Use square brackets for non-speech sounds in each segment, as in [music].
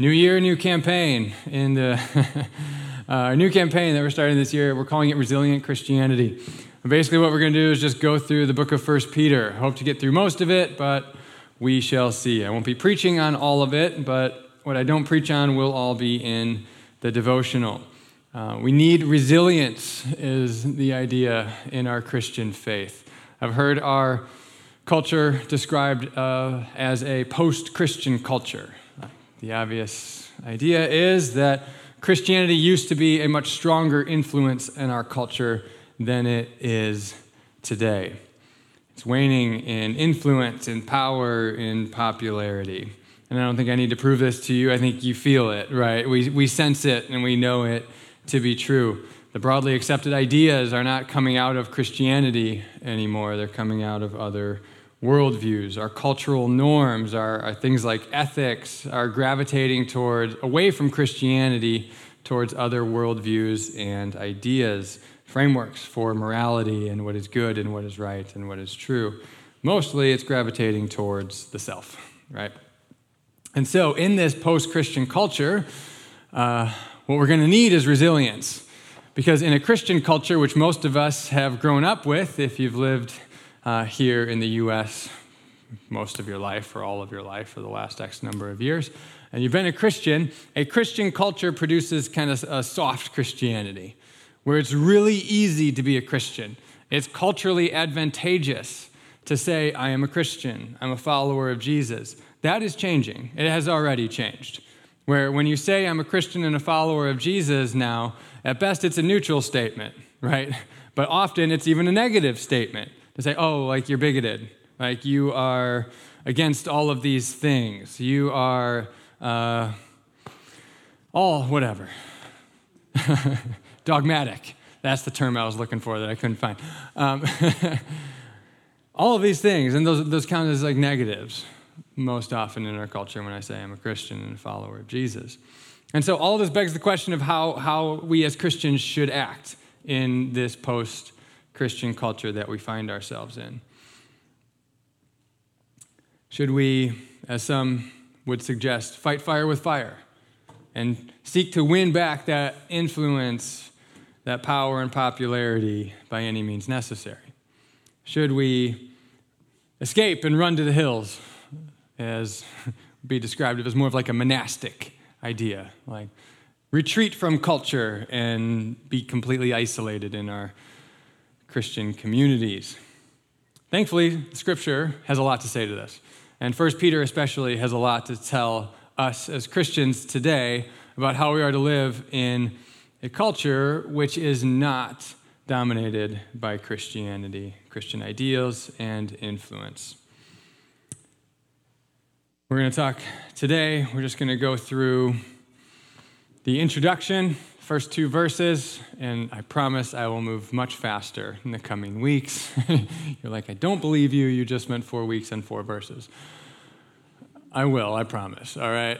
New year, new campaign. In the uh, [laughs] new campaign that we're starting this year, we're calling it Resilient Christianity. And basically, what we're going to do is just go through the book of First Peter. Hope to get through most of it, but we shall see. I won't be preaching on all of it, but what I don't preach on will all be in the devotional. Uh, we need resilience, is the idea in our Christian faith. I've heard our culture described uh, as a post Christian culture. The obvious idea is that Christianity used to be a much stronger influence in our culture than it is today. It's waning in influence, in power, in popularity. And I don't think I need to prove this to you. I think you feel it, right? We, we sense it and we know it to be true. The broadly accepted ideas are not coming out of Christianity anymore, they're coming out of other worldviews, our cultural norms, our, our, things like ethics are gravitating towards away from Christianity towards other worldviews and ideas, frameworks for morality and what is good and what is right and what is true. Mostly it's gravitating towards the self, right? And so in this post Christian culture, uh, what we're going to need is resilience. Because in a Christian culture, which most of us have grown up with, if you've lived uh, here in the U.S. most of your life or all of your life for the last X number of years, and you've been a Christian, a Christian culture produces kind of a soft Christianity where it's really easy to be a Christian. It's culturally advantageous to say, I am a Christian, I'm a follower of Jesus. That is changing. It has already changed. Where when you say, I'm a Christian and a follower of Jesus now, at best it's a neutral statement, right? [laughs] But often it's even a negative statement to say, oh, like you're bigoted, like you are against all of these things, you are uh, all whatever. [laughs] Dogmatic. That's the term I was looking for that I couldn't find. Um, [laughs] all of these things, and those, those count as like negatives most often in our culture when I say I'm a Christian and a follower of Jesus. And so all this begs the question of how, how we as Christians should act in this post Christian culture that we find ourselves in. Should we, as some would suggest, fight fire with fire and seek to win back that influence, that power and popularity by any means necessary? Should we escape and run to the hills, as [laughs] be described as more of like a monastic idea, like retreat from culture and be completely isolated in our Christian communities. Thankfully, Scripture has a lot to say to this. And 1 Peter, especially, has a lot to tell us as Christians today about how we are to live in a culture which is not dominated by Christianity, Christian ideals, and influence. We're going to talk today, we're just going to go through the introduction first two verses, and I promise I will move much faster in the coming weeks. [laughs] You're like, I don't believe you. You just meant four weeks and four verses. I will, I promise, all right?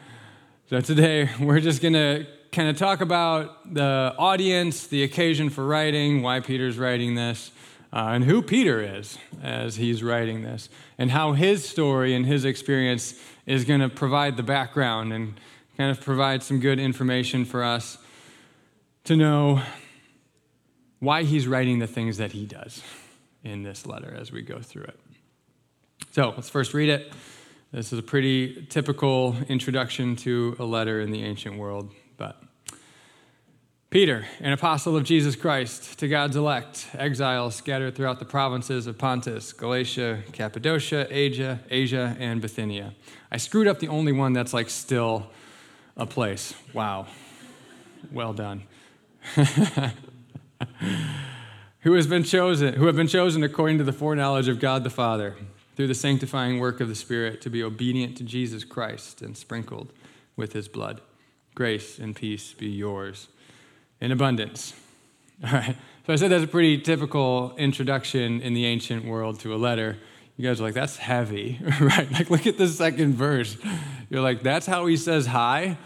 [laughs] so today, we're just going to kind of talk about the audience, the occasion for writing, why Peter's writing this, uh, and who Peter is as he's writing this, and how his story and his experience is going to provide the background and kind of provide some good information for us to know why he's writing the things that he does in this letter as we go through it. So let's first read it. This is a pretty typical introduction to a letter in the ancient world, but Peter, an apostle of Jesus Christ, to God's elect, exiles scattered throughout the provinces of Pontus, Galatia, Cappadocia, Asia, Asia, and Bithynia. I screwed up the only one that's like still a place. Wow. Well done. [laughs] who has been chosen, who have been chosen according to the foreknowledge of God the Father, through the sanctifying work of the Spirit, to be obedient to Jesus Christ and sprinkled with his blood. Grace and peace be yours in abundance. [laughs] All right. So I said that's a pretty typical introduction in the ancient world to a letter. You guys are like, that's heavy, [laughs] right? Like, look at the second verse. You're like, that's how he says hi?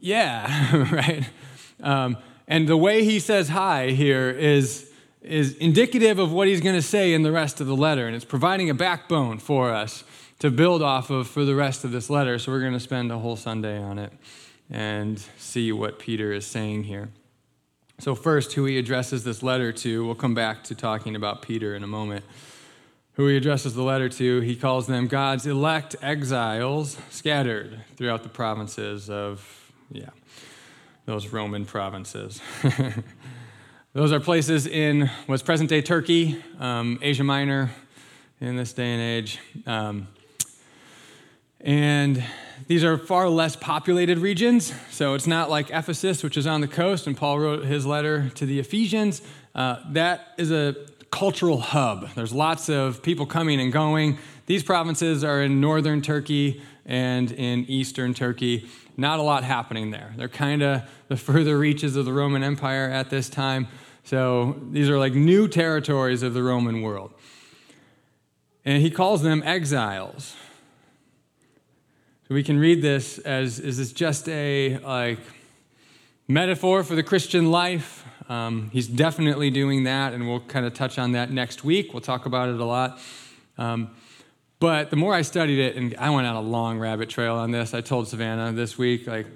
Yeah, [laughs] right? Um, and the way he says hi here is, is indicative of what he's going to say in the rest of the letter, and it's providing a backbone for us to build off of for the rest of this letter. So we're going to spend a whole Sunday on it and see what Peter is saying here. So, first, who he addresses this letter to, we'll come back to talking about Peter in a moment. Who he addresses the letter to, he calls them God's elect exiles scattered throughout the provinces of, yeah, those Roman provinces. [laughs] those are places in what's present day Turkey, um, Asia Minor in this day and age. Um, and these are far less populated regions. So it's not like Ephesus, which is on the coast, and Paul wrote his letter to the Ephesians. Uh, that is a cultural hub. There's lots of people coming and going. These provinces are in northern Turkey and in eastern Turkey. Not a lot happening there. They're kind of the further reaches of the Roman Empire at this time. So these are like new territories of the Roman world. And he calls them exiles. So we can read this as is this just a like metaphor for the Christian life? Um, he's definitely doing that, and we'll kind of touch on that next week. We'll talk about it a lot. Um, but the more I studied it, and I went on a long rabbit trail on this. I told Savannah this week, like,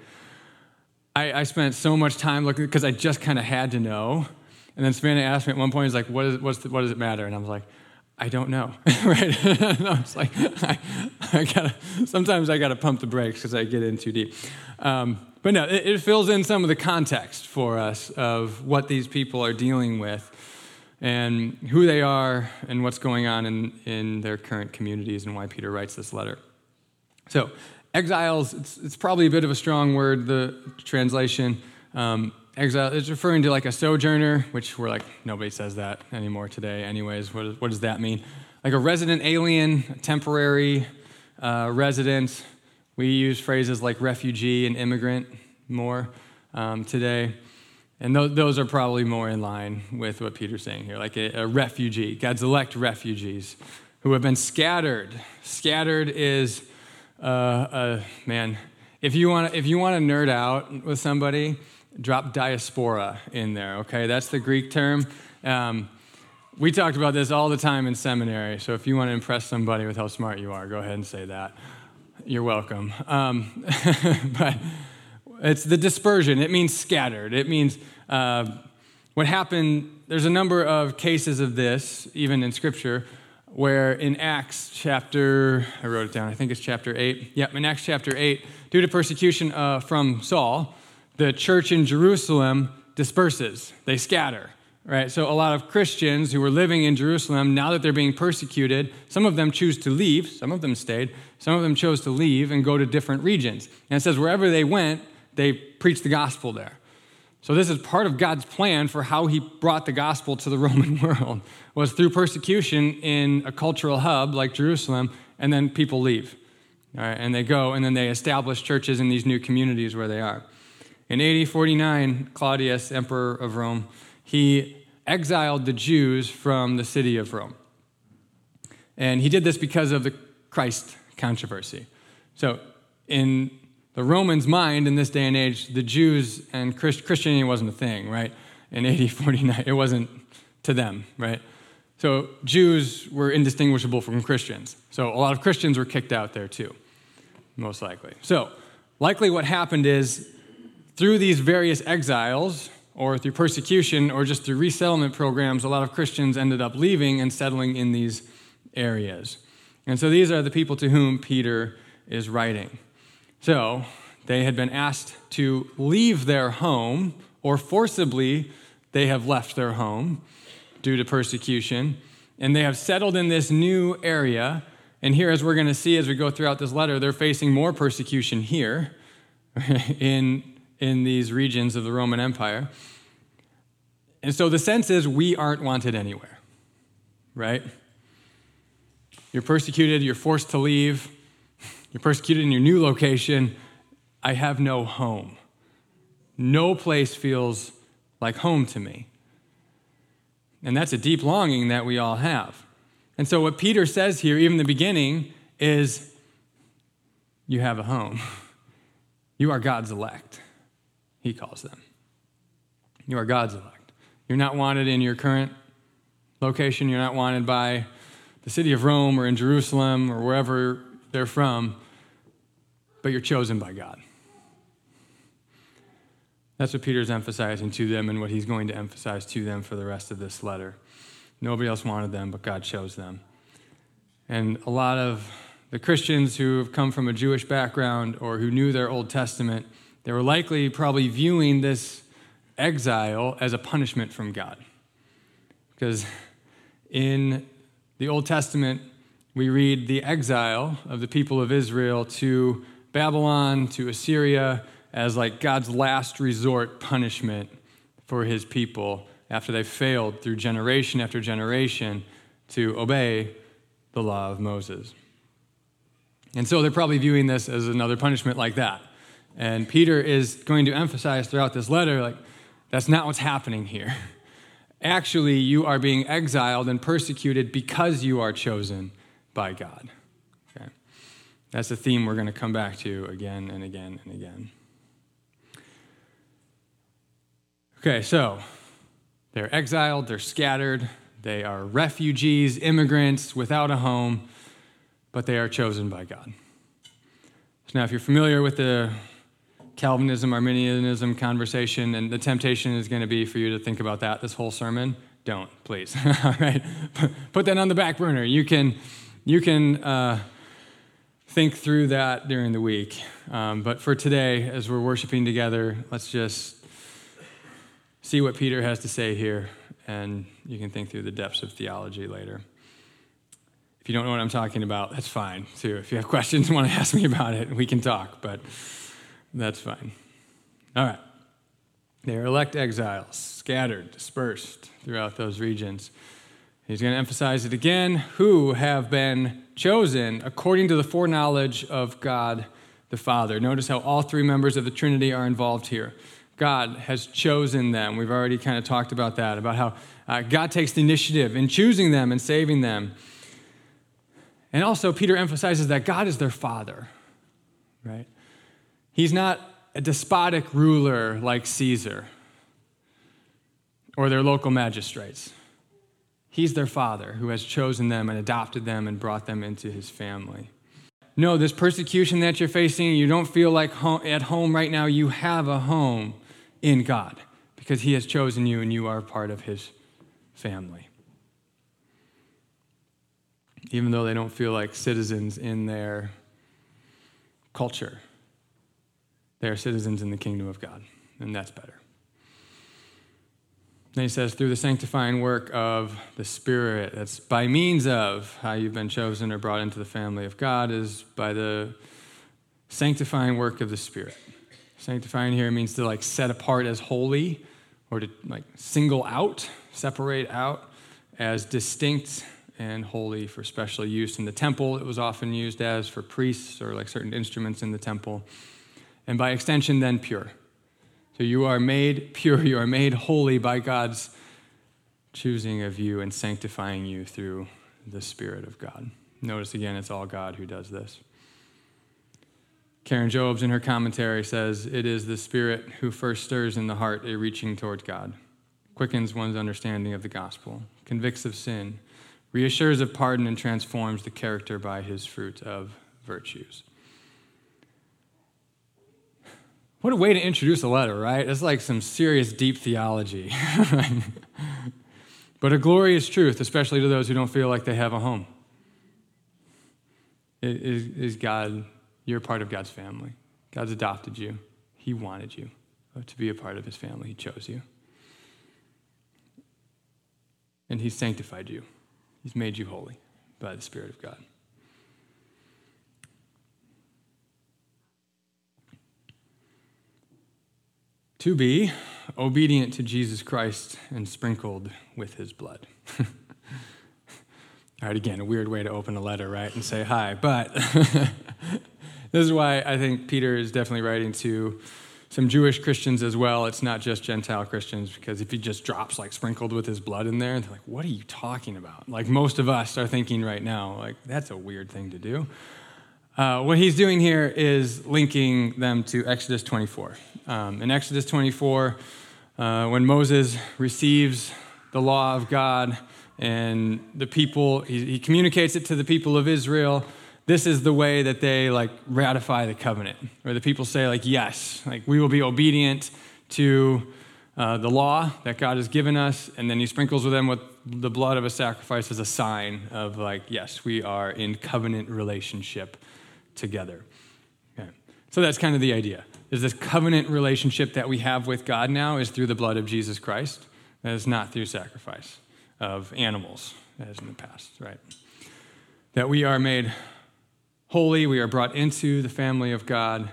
I, I spent so much time looking because I just kind of had to know. And then Savannah asked me at one point, "He's like, what, is, what's the, what does it matter?" And I was like, I don't know, [laughs] right? [laughs] and I was like [laughs] I, I, gotta. Sometimes I gotta pump the brakes because I get in too deep. Um, but no, it, it, fills in some of the context for us of what these people are dealing with, and who they are, and what's going on in in their current communities, and why Peter writes this letter. So, exiles. It's, it's probably a bit of a strong word. The translation. Um, exile is referring to like a sojourner, which we're like, nobody says that anymore today, anyways. What, what does that mean? Like a resident alien, a temporary uh, resident. We use phrases like refugee and immigrant more um, today. And th- those are probably more in line with what Peter's saying here, like a, a refugee, God's elect refugees who have been scattered. Scattered is, uh, uh, man, if you want if you want to nerd out with somebody, drop diaspora in there, okay? That's the Greek term. Um, we talked about this all the time in seminary, so if you want to impress somebody with how smart you are, go ahead and say that. You're welcome. Um, [laughs] but it's the dispersion, it means scattered. It means uh, what happened, there's a number of cases of this, even in Scripture, where in Acts chapter, I wrote it down, I think it's chapter 8. Yep, in Acts chapter 8, due to persecution uh, from Saul, the church in Jerusalem disperses, they scatter. Right? So, a lot of Christians who were living in Jerusalem, now that they're being persecuted, some of them choose to leave, some of them stayed, some of them chose to leave and go to different regions. And it says, wherever they went, they preached the gospel there. So this is part of God's plan for how he brought the gospel to the [laughs] Roman world was through persecution in a cultural hub like Jerusalem and then people leave. And they go and then they establish churches in these new communities where they are. In AD 49, Claudius, emperor of Rome, he exiled the Jews from the city of Rome. And he did this because of the Christ controversy. So, in the Romans' mind in this day and age, the Jews and Christianity wasn't a thing, right? In AD 49, it wasn't to them, right? So, Jews were indistinguishable from Christians. So, a lot of Christians were kicked out there too, most likely. So, likely what happened is through these various exiles, or through persecution, or just through resettlement programs, a lot of Christians ended up leaving and settling in these areas. And so these are the people to whom Peter is writing. So they had been asked to leave their home, or forcibly they have left their home due to persecution, and they have settled in this new area. And here, as we're going to see as we go throughout this letter, they're facing more persecution here [laughs] in in these regions of the Roman Empire. And so the sense is we aren't wanted anywhere, right? You're persecuted, you're forced to leave, you're persecuted in your new location. I have no home. No place feels like home to me. And that's a deep longing that we all have. And so, what Peter says here, even in the beginning, is you have a home. [laughs] You are God's elect he calls them. You are God's elect. You're not wanted in your current location. You're not wanted by the city of Rome or in Jerusalem or wherever they're from, but you're chosen by God. That's what Peter's emphasizing to them and what he's going to emphasize to them for the rest of this letter. Nobody else wanted them, but God chose them. And a lot of the Christians who have come from a Jewish background or who knew their Old Testament, they were likely probably viewing this exile as a punishment from God. Because in the Old Testament, we read the exile of the people of Israel to Babylon, to Assyria, as like God's last resort punishment for his people after they failed through generation after generation to obey the law of Moses. And so they're probably viewing this as another punishment like that. And Peter is going to emphasize throughout this letter, like, that's not what's happening here. [laughs] Actually, you are being exiled and persecuted because you are chosen by God. Okay? That's a theme we're going to come back to again and again and again. Okay, so they're exiled, they're scattered, they are refugees, immigrants without a home, but they are chosen by God. So now, if you're familiar with the Calvinism, Arminianism conversation, and the temptation is going to be for you to think about that this whole sermon, don't, please. [laughs] All right? Put that on the back burner. You can, you can uh, think through that during the week. Um, but for today, as we're worshiping together, let's just see what Peter has to say here, and you can think through the depths of theology later. If you don't know what I'm talking about, that's fine too. If you have questions and want to [laughs] ask me about it, we can talk, but that's fine. All right. They are elect exiles, scattered, dispersed throughout those regions. He's going to emphasize it again who have been chosen according to the foreknowledge of God the Father. Notice how all three members of the Trinity are involved here. God has chosen them. We've already kind of talked about that, about how uh, God takes the initiative in choosing them and saving them. And also, Peter emphasizes that God is their father, right? He's not a despotic ruler like Caesar or their local magistrates. He's their father who has chosen them and adopted them and brought them into his family. No, this persecution that you're facing, you don't feel like at home right now. You have a home in God because He has chosen you and you are part of His family. Even though they don't feel like citizens in their culture, they are citizens in the kingdom of God, and that's better. Then he says, through the sanctifying work of the Spirit, that's by means of how you've been chosen or brought into the family of God, is by the sanctifying work of the Spirit. Sanctifying here means to like set apart as holy or to like single out, separate out as distinct and holy for special use in the temple. It was often used as for priests or like certain instruments in the temple. And by extension, then pure. So you are made pure, you are made holy by God's choosing of you and sanctifying you through the Spirit of God. Notice again, it's all God who does this. Karen Jobes, in her commentary, says, It is the Spirit who first stirs in the heart a reaching toward God, quickens one's understanding of the gospel, convicts of sin, reassures of pardon, and transforms the character by his fruit of virtues. What a way to introduce a letter, right? It's like some serious deep theology. [laughs] but a glorious truth, especially to those who don't feel like they have a home. Is, is God you're part of God's family. God's adopted you, He wanted you to be a part of His family, He chose you. And He's sanctified you, He's made you holy by the Spirit of God. To be obedient to Jesus Christ and sprinkled with his blood. [laughs] All right, again, a weird way to open a letter, right? And say hi, but [laughs] this is why I think Peter is definitely writing to some Jewish Christians as well. It's not just Gentile Christians, because if he just drops like sprinkled with his blood in there, they're like, what are you talking about? Like most of us are thinking right now, like, that's a weird thing to do. Uh, what he's doing here is linking them to Exodus 24. Um, in Exodus 24, uh, when Moses receives the law of God and the people, he, he communicates it to the people of Israel this is the way that they like ratify the covenant, where the people say like, yes, like we will be obedient to uh, the law that God has given us, and then he sprinkles with them with the blood of a sacrifice as a sign of like, yes, we are in covenant relationship together. Okay. So that's kind of the idea. Is this covenant relationship that we have with God now is through the blood of Jesus Christ. That is not through sacrifice of animals, as in the past, right? That we are made holy, we are brought into the family of God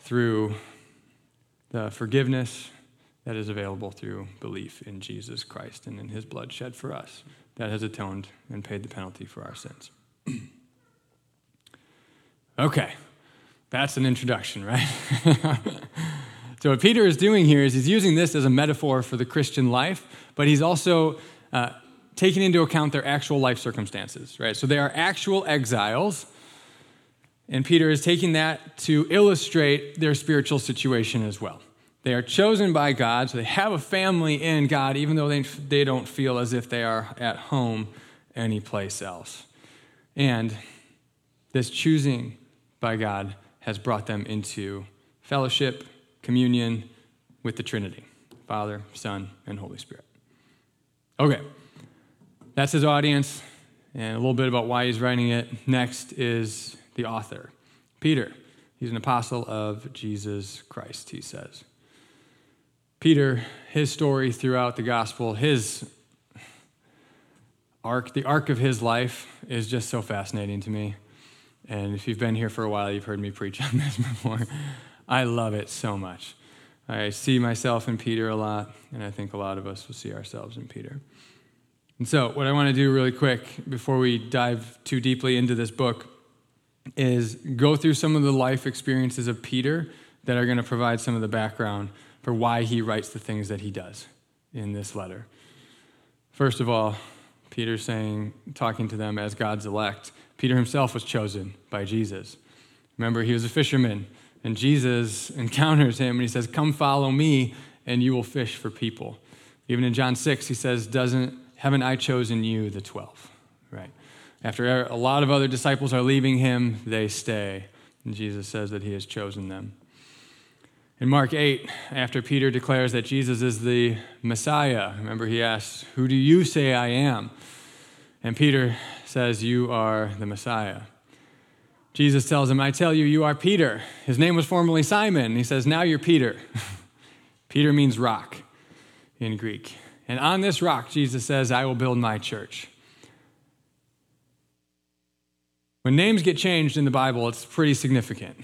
through the forgiveness that is available through belief in Jesus Christ and in his blood shed for us that has atoned and paid the penalty for our sins. [clears throat] okay, that's an introduction, right? [laughs] so, what Peter is doing here is he's using this as a metaphor for the Christian life, but he's also uh, taking into account their actual life circumstances, right? So, they are actual exiles. And Peter is taking that to illustrate their spiritual situation as well. They are chosen by God, so they have a family in God, even though they, they don't feel as if they are at home anyplace else. And this choosing by God has brought them into fellowship, communion with the Trinity Father, Son, and Holy Spirit. Okay, that's his audience, and a little bit about why he's writing it. Next is the author, Peter. He's an apostle of Jesus Christ, he says. Peter, his story throughout the gospel, his arc, the arc of his life is just so fascinating to me. And if you've been here for a while, you've heard me preach [laughs] on this before. I love it so much. I see myself in Peter a lot, and I think a lot of us will see ourselves in Peter. And so, what I want to do really quick before we dive too deeply into this book is go through some of the life experiences of Peter that are going to provide some of the background for why he writes the things that he does in this letter. First of all, Peter's saying, talking to them as God's elect. Peter himself was chosen by Jesus. Remember, he was a fisherman, and Jesus [laughs] encounters him and he says, Come follow me, and you will fish for people. Even in John 6, he says, Doesn't haven't I chosen you, the 12? Right. After a lot of other disciples are leaving him, they stay. And Jesus says that he has chosen them. In Mark 8, after Peter declares that Jesus is the Messiah, remember he asks, Who do you say I am? And Peter says, You are the Messiah. Jesus tells him, I tell you, you are Peter. His name was formerly Simon. He says, Now you're Peter. [laughs] Peter means rock in Greek. And on this rock, Jesus says, I will build my church. When names get changed in the Bible, it's pretty significant.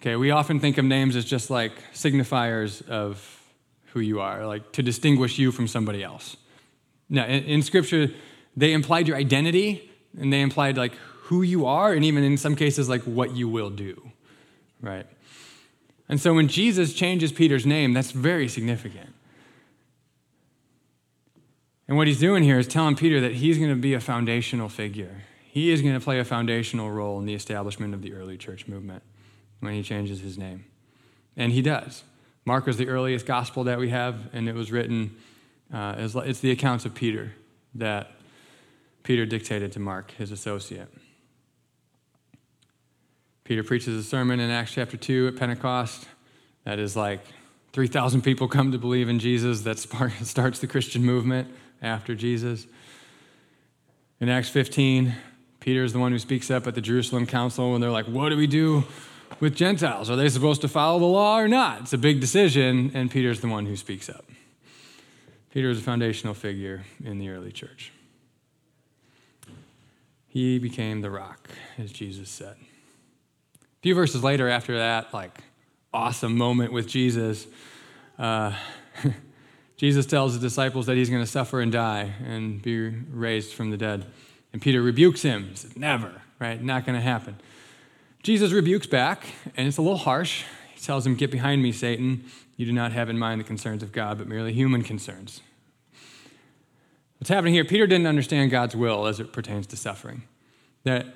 Okay, we often think of names as just like signifiers of who you are, like to distinguish you from somebody else. Now, in, in Scripture, they implied your identity and they implied like who you are, and even in some cases, like what you will do, right? And so when Jesus changes Peter's name, that's very significant. And what he's doing here is telling Peter that he's going to be a foundational figure. He is going to play a foundational role in the establishment of the early church movement when he changes his name. And he does. Mark was the earliest gospel that we have, and it was written, uh, as, it's the accounts of Peter that Peter dictated to Mark, his associate. Peter preaches a sermon in Acts chapter 2 at Pentecost that is like 3,000 people come to believe in Jesus. That [laughs] starts the Christian movement after Jesus. In Acts 15, Peter is the one who speaks up at the Jerusalem council when they're like, What do we do with Gentiles? Are they supposed to follow the law or not? It's a big decision, and Peter's the one who speaks up. Peter is a foundational figure in the early church. He became the rock, as Jesus said. A few verses later, after that, like awesome moment with Jesus, uh, [laughs] Jesus tells the disciples that he's going to suffer and die and be raised from the dead. And Peter rebukes him. He says, Never, right? Not going to happen. Jesus rebukes back, and it's a little harsh. He tells him, Get behind me, Satan. You do not have in mind the concerns of God, but merely human concerns. What's happening here? Peter didn't understand God's will as it pertains to suffering. That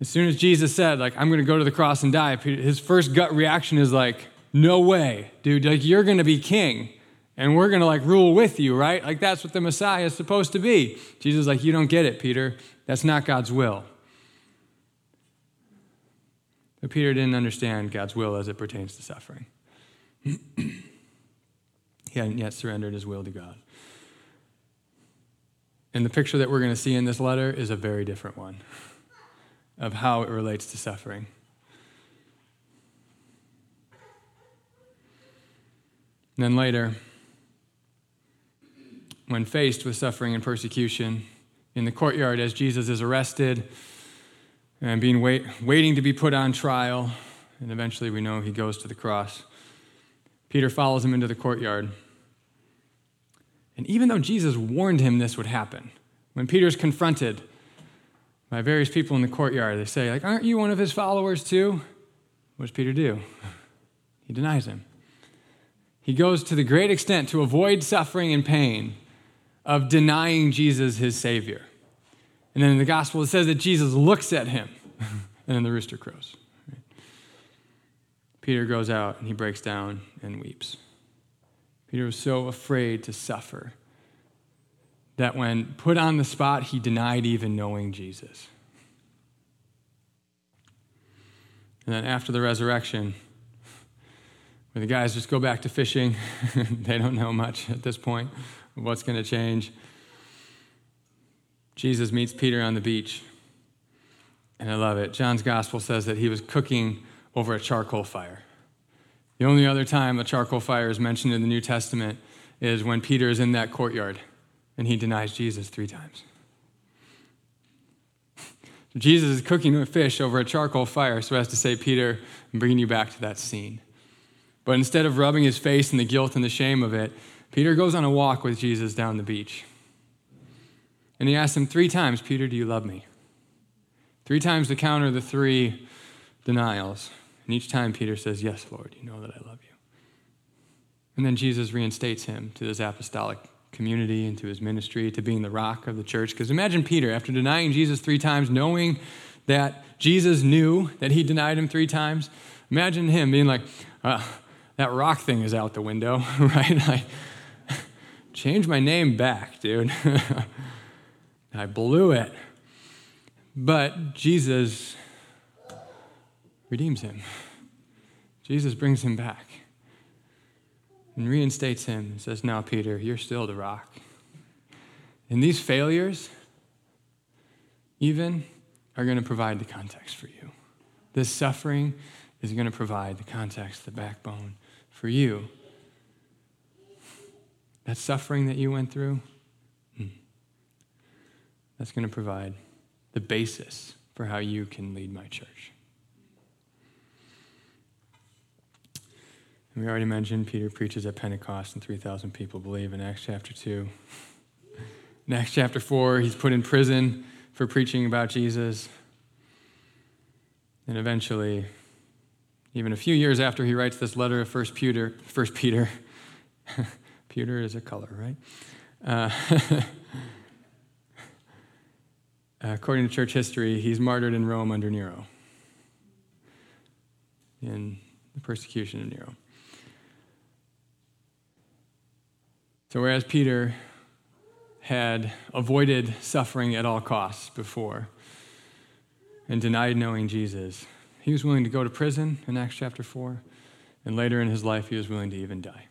as soon as Jesus said, like, I'm going to go to the cross and die, his first gut reaction is like, no way, dude. Like, you're going to be king and we're going to like rule with you, right? Like, that's what the Messiah is supposed to be. Jesus like, you don't get it, Peter. That's not God's will. But Peter didn't understand God's will as it pertains to suffering. [clears throat] he hadn't yet surrendered his will to God. And the picture that we're going to see in this letter is a very different one of how it relates to suffering. And then later, when faced with suffering and persecution in the courtyard as Jesus is arrested and being wait, waiting to be put on trial, and eventually we know he goes to the cross. Peter follows him into the courtyard. And even though Jesus warned him this would happen, when Peter's confronted by various people in the courtyard, they say, like, aren't you one of his followers too? What does Peter do? [laughs] He denies him. He goes to the great extent to avoid suffering and pain of denying Jesus his Savior. And then in the gospel, it says that Jesus looks at him, [laughs] and then the rooster crows. Peter goes out and he breaks down and weeps. Peter was so afraid to suffer that when put on the spot, he denied even knowing Jesus. And then after the resurrection, where the guys just go back to fishing, [laughs] they don't know much at this point what's going to change. Jesus meets Peter on the beach. And I love it. John's gospel says that he was cooking over a charcoal fire. The only other time a charcoal fire is mentioned in the New Testament is when Peter is in that courtyard and he denies Jesus three times. [laughs] Jesus is cooking a fish over a charcoal fire so as to say, Peter, I'm bringing you back to that scene. But instead of rubbing his face in the guilt and the shame of it, Peter goes on a walk with Jesus down the beach. And he asks him three times, Peter, do you love me? Three times to counter the three denials. And each time Peter says, Yes, Lord, you know that I love you. And then Jesus reinstates him to this apostolic community and to his ministry, to being the rock of the church. Because imagine Peter, after denying Jesus three times, knowing that Jesus knew that he denied him three times, imagine him being like, uh, that rock thing is out the window, [laughs] right? Change my name back, dude. [laughs] I blew it. But Jesus redeems him. Jesus brings him back and reinstates him and says, Now, Peter, you're still the rock. And these failures, even, are going to provide the context for you. This suffering is going to provide the context, the backbone for you. That suffering that you went through, hmm, that's going to provide the basis for how you can lead my church. We already mentioned Peter preaches at Pentecost and 3,000 people believe in Acts chapter 2. [laughs] In Acts chapter 4, he's put in prison for preaching about Jesus. And eventually, even a few years after he writes this letter of First Peter, First Peter, [laughs] Peter is a color, right? Uh, [laughs] according to church history, he's martyred in Rome under Nero, in the persecution of Nero. So, whereas Peter had avoided suffering at all costs before and denied knowing Jesus, he was willing to go to prison in Acts chapter 4, and later in his life, he was willing to even die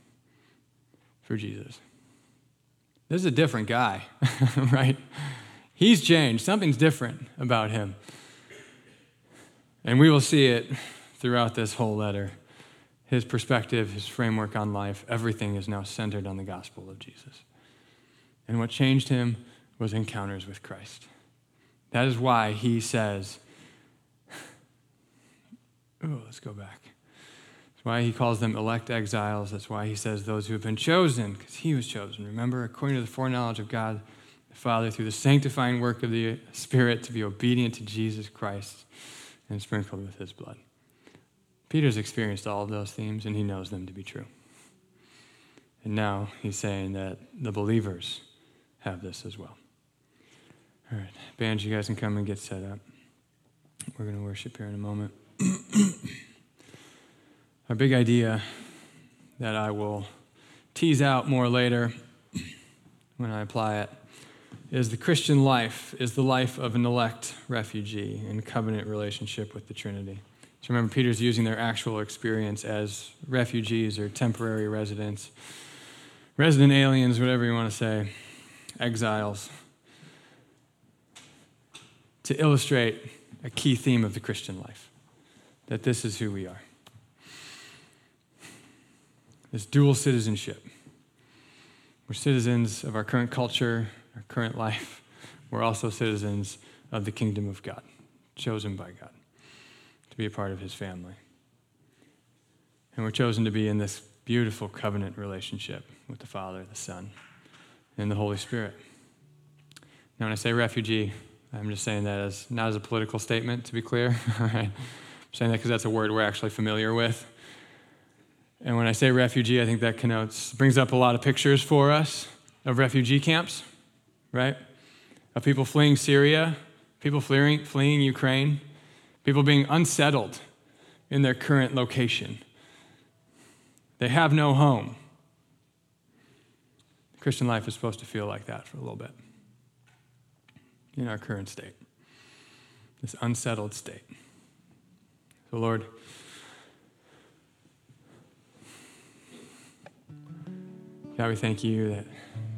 for Jesus. This is a different guy, [laughs] right? He's changed. Something's different about him. And we will see it throughout this whole letter his perspective, his framework on life, everything is now centered on the gospel of Jesus. And what changed him was encounters with Christ. That is why he says, [laughs] oh, let's go back. That's why he calls them elect exiles. That's why he says those who have been chosen, because he was chosen. Remember, according to the foreknowledge of God the Father, through the sanctifying work of the Spirit, to be obedient to Jesus Christ and sprinkled with his blood. Peter's experienced all of those themes and he knows them to be true. And now he's saying that the believers have this as well. All right, band, you guys can come and get set up. We're going to worship here in a moment. [clears throat] Our big idea that I will tease out more later when I apply it is the Christian life is the life of an elect refugee in covenant relationship with the Trinity. So remember, Peter's using their actual experience as refugees or temporary residents, resident aliens, whatever you want to say, exiles, to illustrate a key theme of the Christian life that this is who we are. This dual citizenship. We're citizens of our current culture, our current [laughs] life. We're also citizens of the kingdom of God, chosen by God be a part of his family. And we're chosen to be in this beautiful covenant relationship with the Father, the Son, and the Holy Spirit. Now, when I say refugee, I'm just saying that as not as a political statement, to be clear. [laughs] I'm saying that because that's a word we're actually familiar with. And when I say refugee, I think that connotes, brings up a lot of pictures for us of refugee camps, right? Of people fleeing Syria, people fleeing, fleeing Ukraine, people being unsettled in their current location. They have no home. Christian life is supposed to feel like that for a little bit in our current state, this unsettled state. So, Lord, God, we thank you that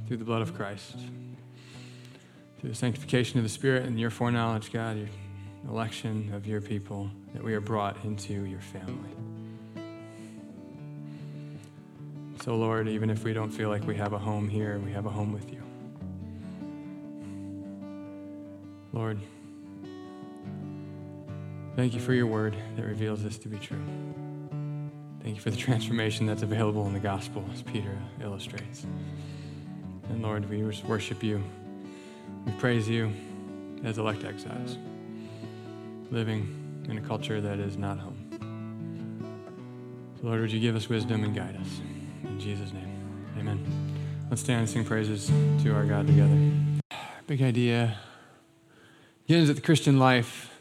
through the blood of Christ, through the sanctification of the Spirit and your foreknowledge, God, your election of your people, that we are brought into your family. So, Lord, even if we don't feel like we have a home here, we have a home with you. Lord, thank you for your word that reveals this to be true. Thank you for the transformation that's available in the gospel, as Peter illustrates. And Lord, we worship you. We praise you as elect exiles, living in a culture that is not home. So Lord, would you give us wisdom and guide us? In Jesus' name, amen. Let's stand and sing praises to our God together. Big idea begins that the Christian life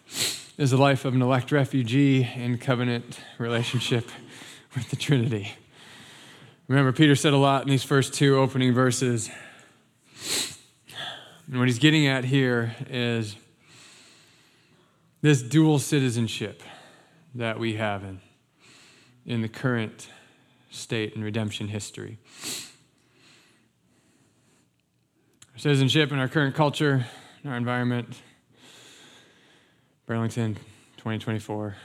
is the life of an elect refugee in covenant relationship [laughs] with the Trinity. Remember, Peter said a lot in these first two opening verses. And what he's getting at here is this dual citizenship that we have in, in the current state and redemption history. Our citizenship in our current culture, our environment, Burlington, 2024,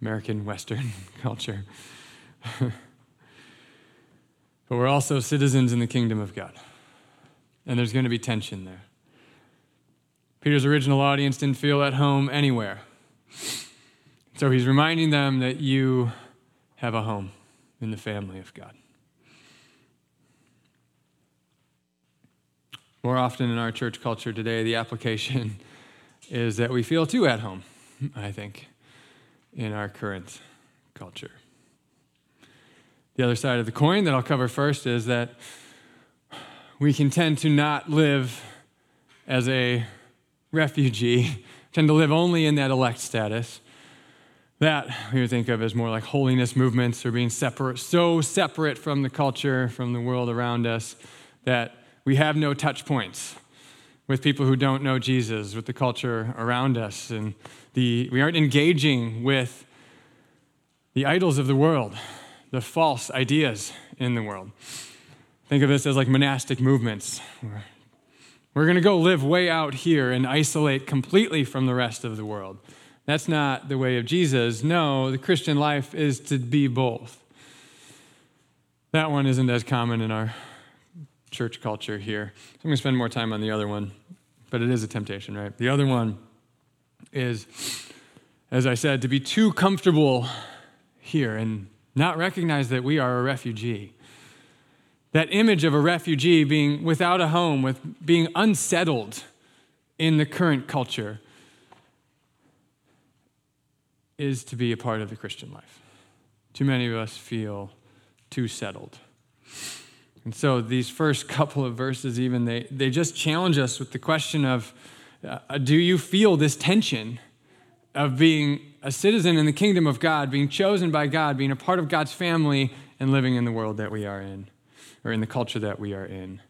American Western [laughs] culture. [laughs] but we're also citizens in the kingdom of God. And there's going to be tension there. Peter's original audience didn't feel at home anywhere. So he's reminding them that you have a home in the family of God. More often in our church culture today, the application [laughs] is that we feel too at home, I think, in our current culture. The other side of the coin that I'll cover first is that we can tend to not live as a refugee, [laughs] tend to live only in that elect status. That we would think of as more like holiness movements or being separate, so separate from the culture, from the world around us, that we have no touch points with people who don't know Jesus, with the culture around us. And the, we aren't engaging with the idols of the world, the false ideas in the world. Think of this as like monastic movements. We're, going to go live way out here and isolate completely from the rest of the world. That's not the way of Jesus. No, the Christian life is to be both. That one isn't as common in our church culture here. So I'm going to spend more time on the other one, but it is a temptation, right? The other one is, as I said, to be too comfortable here and not recognize that we are a refugee. That image of a refugee being without a home, with being unsettled in the current culture, is to be a part of the Christian life. Too many of us feel too settled. And so these first [laughs] couple of verses, even, they, they just challenge us with the question of uh, do you feel this tension of being a citizen in the kingdom of God, being chosen by God, being a part of God's family, and living in the world that we are in, or in the culture that we are in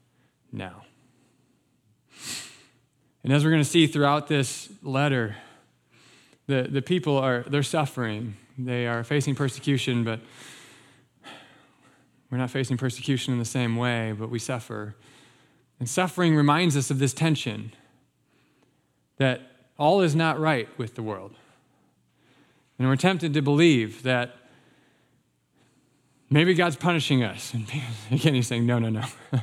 now? And as we're going to see throughout this letter, The, the people are, they're suffering. They are facing persecution, but we're not facing persecution in the same way, but we suffer. And suffering reminds us of this tension that all is not right with the world. And we're tempted to believe that maybe God's punishing us. And [laughs] again, he's saying, no, no, no. [laughs]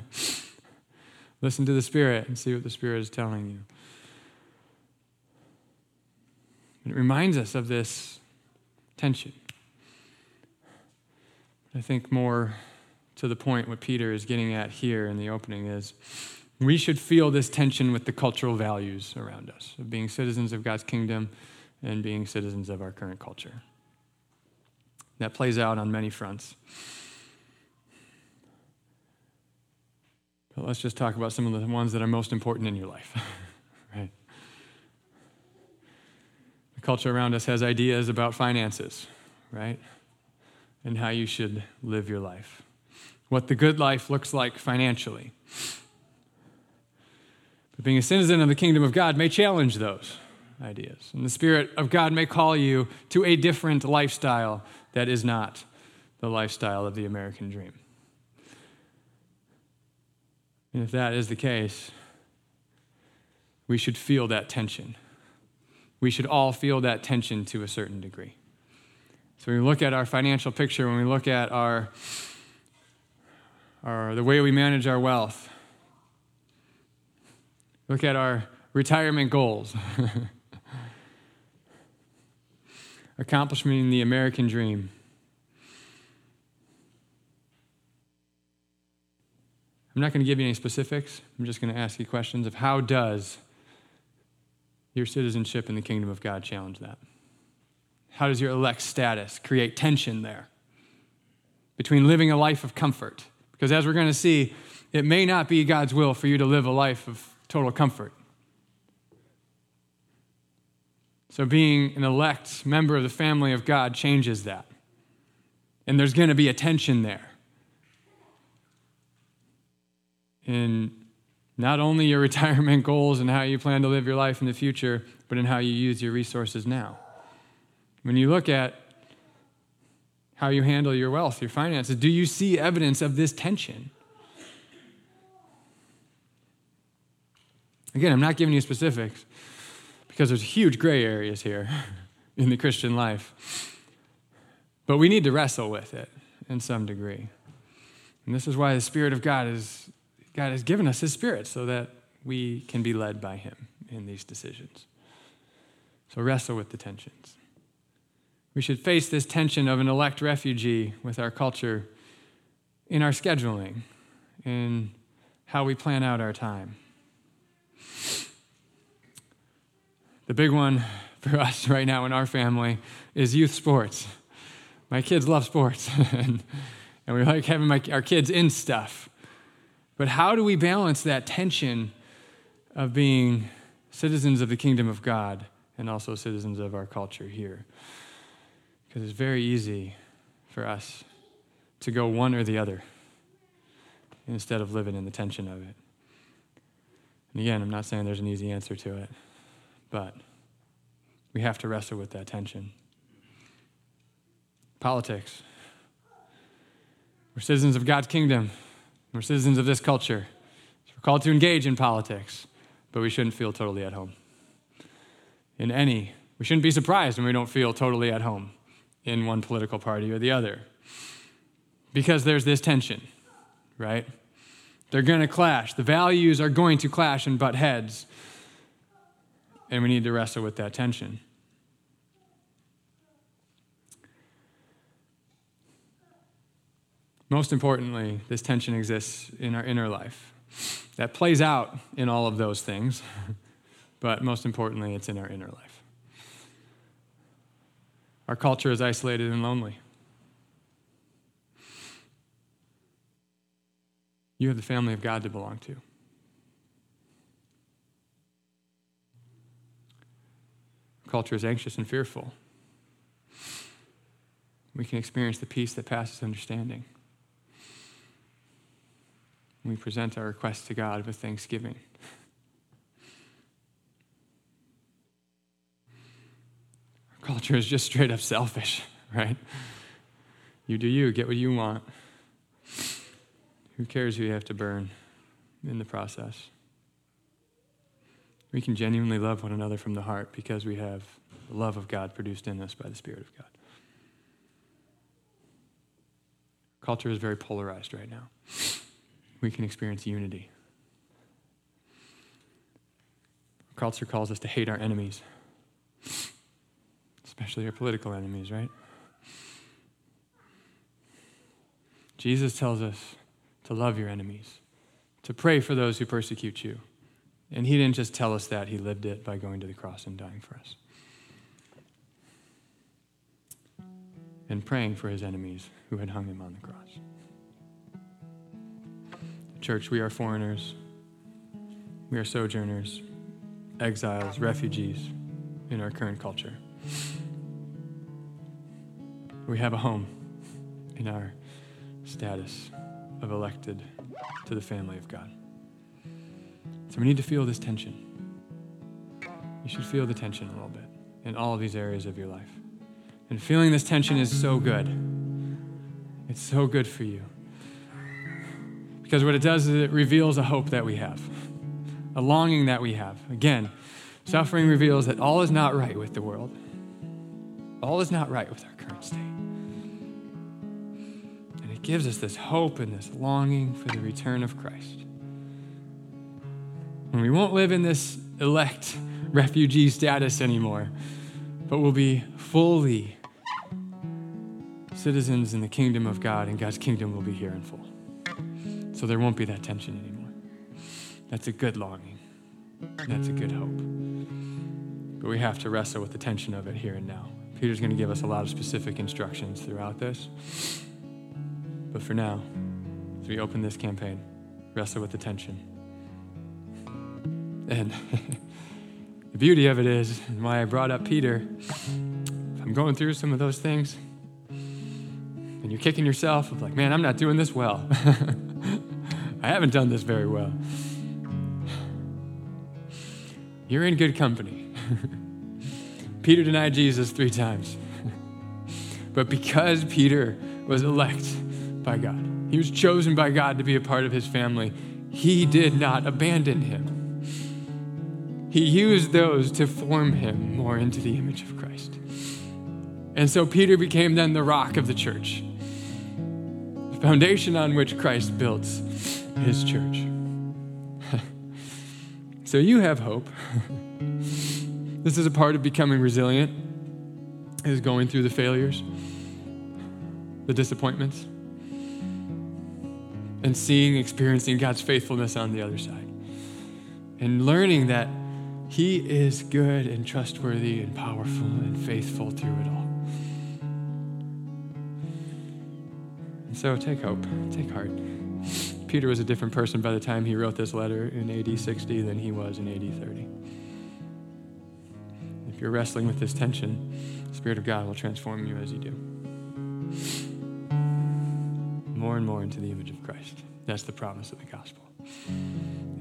Listen to the Spirit and see what the Spirit is telling you. It reminds us of this tension. I think more to the point what Peter is getting at here in the opening is we should feel this tension with the cultural values around us of being citizens of God's kingdom and being citizens of our current culture. That plays out on many fronts. But let's just talk about some of the ones that are most important in your life. [laughs] right? The culture around us has ideas about finances, right? And how you should live your life. What the good life looks like financially. But being a citizen of the kingdom of God may challenge those ideas. And the Spirit of God may call you to a different lifestyle that is not the lifestyle of the American dream. And if that is the case, we should feel that tension. We should all feel that tension to a certain degree. So when we look at our financial picture, when we look at our, our the way we manage our wealth, look at our retirement goals, [laughs] accomplishing the American dream. I'm not going to give you any specifics. I'm just going to ask you questions of how does your citizenship in the kingdom of God challenge that? How does your elect status create tension there between living a life of comfort? Because as we're going to see, it may not be God's will for you to live a life of total comfort. So, being an elect member of the family of God changes that. And there's going to be a tension there in not only your [laughs] retirement goals and how you plan to live your life in the future, but in how you use your resources now. When you look at how you handle your wealth, your finances, do you see evidence of this tension? Again, I'm not giving you specifics because there's huge gray areas here [laughs] in the Christian life. But we need to wrestle with it in some degree. And this is why the Spirit of God is God has given us His Spirit so that we can be led by Him in these decisions. So wrestle with the tensions. We should face this tension of an elect refugee with our culture in our scheduling, in how we plan out our time. The big one for us [laughs] right now in our family is youth sports. My kids love sports, [laughs] and, and we like having my, our kids in stuff. But how do we balance that tension of being citizens of the kingdom of God and also citizens of our culture here? Because it's very easy for us to go one or the other instead of living in the tension of it. And again, I'm not saying there's an easy answer to it, but we have to wrestle with that tension. Politics. We're citizens of God's kingdom. We're citizens of this culture. we're called to engage in politics, but we shouldn't feel totally at home. In any, we shouldn't be surprised when we don't feel totally at home in one political party or the other. Because there's this tension, right? They're going to clash. The values are going to clash and butt heads. And we need to wrestle with that tension. Most importantly, this tension exists in our inner life. That plays out in all of those things, [laughs] but most importantly, it's in our inner life. Our culture is isolated and lonely. You have the family of God to belong to. Culture is anxious and fearful. We can experience the peace that passes understanding we present our request to God with thanksgiving. Our culture is just straight up selfish, right? You do you, get what you want. Who cares who you have to burn in the process? We can genuinely love one another from the heart because we have the love of God produced in us by the Spirit of God. Culture is very polarized right now. We can experience unity. Culture calls us to hate our enemies, especially our political enemies, right? Jesus tells us to love your enemies, to pray for those who persecute you. And he didn't just tell us that, he lived it by going to the cross and dying for us. And praying for his enemies who had hung him on the cross. Church, we are foreigners, we are sojourners, exiles, refugees in our current culture. We have a home in our status of elected to the family of God. So we need to feel this tension. You should feel the tension a little bit in all of these areas of your life. And feeling this tension is so good. It's so good for you. Because what it does is it reveals a hope that we have, a longing that we have. Again, suffering reveals that all is not right with the world, all is not right with our current state. And it gives us this hope and this longing for the return of Christ. We won't live in this elect refugee status anymore, but we'll be fully citizens in the kingdom of God, and God's kingdom will be here in full. So there won't be that tension anymore. That's a good longing. That's a good hope. But we have to wrestle with the tension of it here and now. Peter's going to give us a lot of specific instructions throughout this. But for now, as we open this campaign, wrestle with the tension and [laughs] the beauty of it is, and why I brought up Peter, if I'm going through some of those things, and you're kicking yourself of like, man, I'm not doing this well. [laughs] I haven't done this very well. You're in good company. [laughs] Peter denied Jesus three times. but because Peter was elect by God, he was chosen by God to be a part of his family, he did not abandon him. He used those to form him more into the image of Christ. And so Peter became then the rock of the church, the foundation on which Christ builds his church. [laughs] so you have hope. [laughs] this is a part of becoming resilient, is going through the failures, the disappointments, and seeing, experiencing God's faithfulness on the other side. And learning that he is good and trustworthy and powerful and faithful through it all. And so take hope, take heart. Peter was a different person by the time he wrote this letter in AD 60 than he was in AD 30. If you're wrestling with this tension, the Spirit of God will transform you as you do. More and more into the image of Christ. That's the promise of the gospel.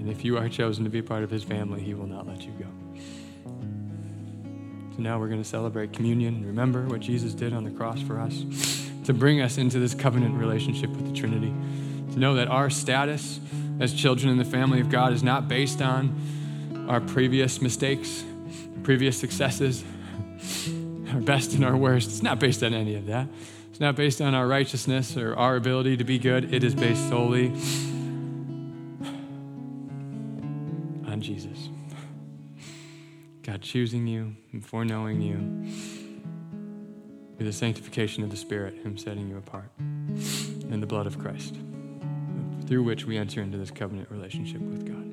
And if you are chosen to be part of his family, he will not let you go. So now we're going to celebrate communion remember what Jesus did on the cross for us to bring us into this covenant relationship with the Trinity. To know that our status as children in the family of God is not based on our previous mistakes, previous successes, our best and our worst. It's not based on any of that. It's not based on our righteousness or our ability to be good. It is based solely Jesus. God choosing you and foreknowing you through the sanctification of the Spirit, Him setting you apart, and the blood of Christ, through which we enter into this covenant relationship with God.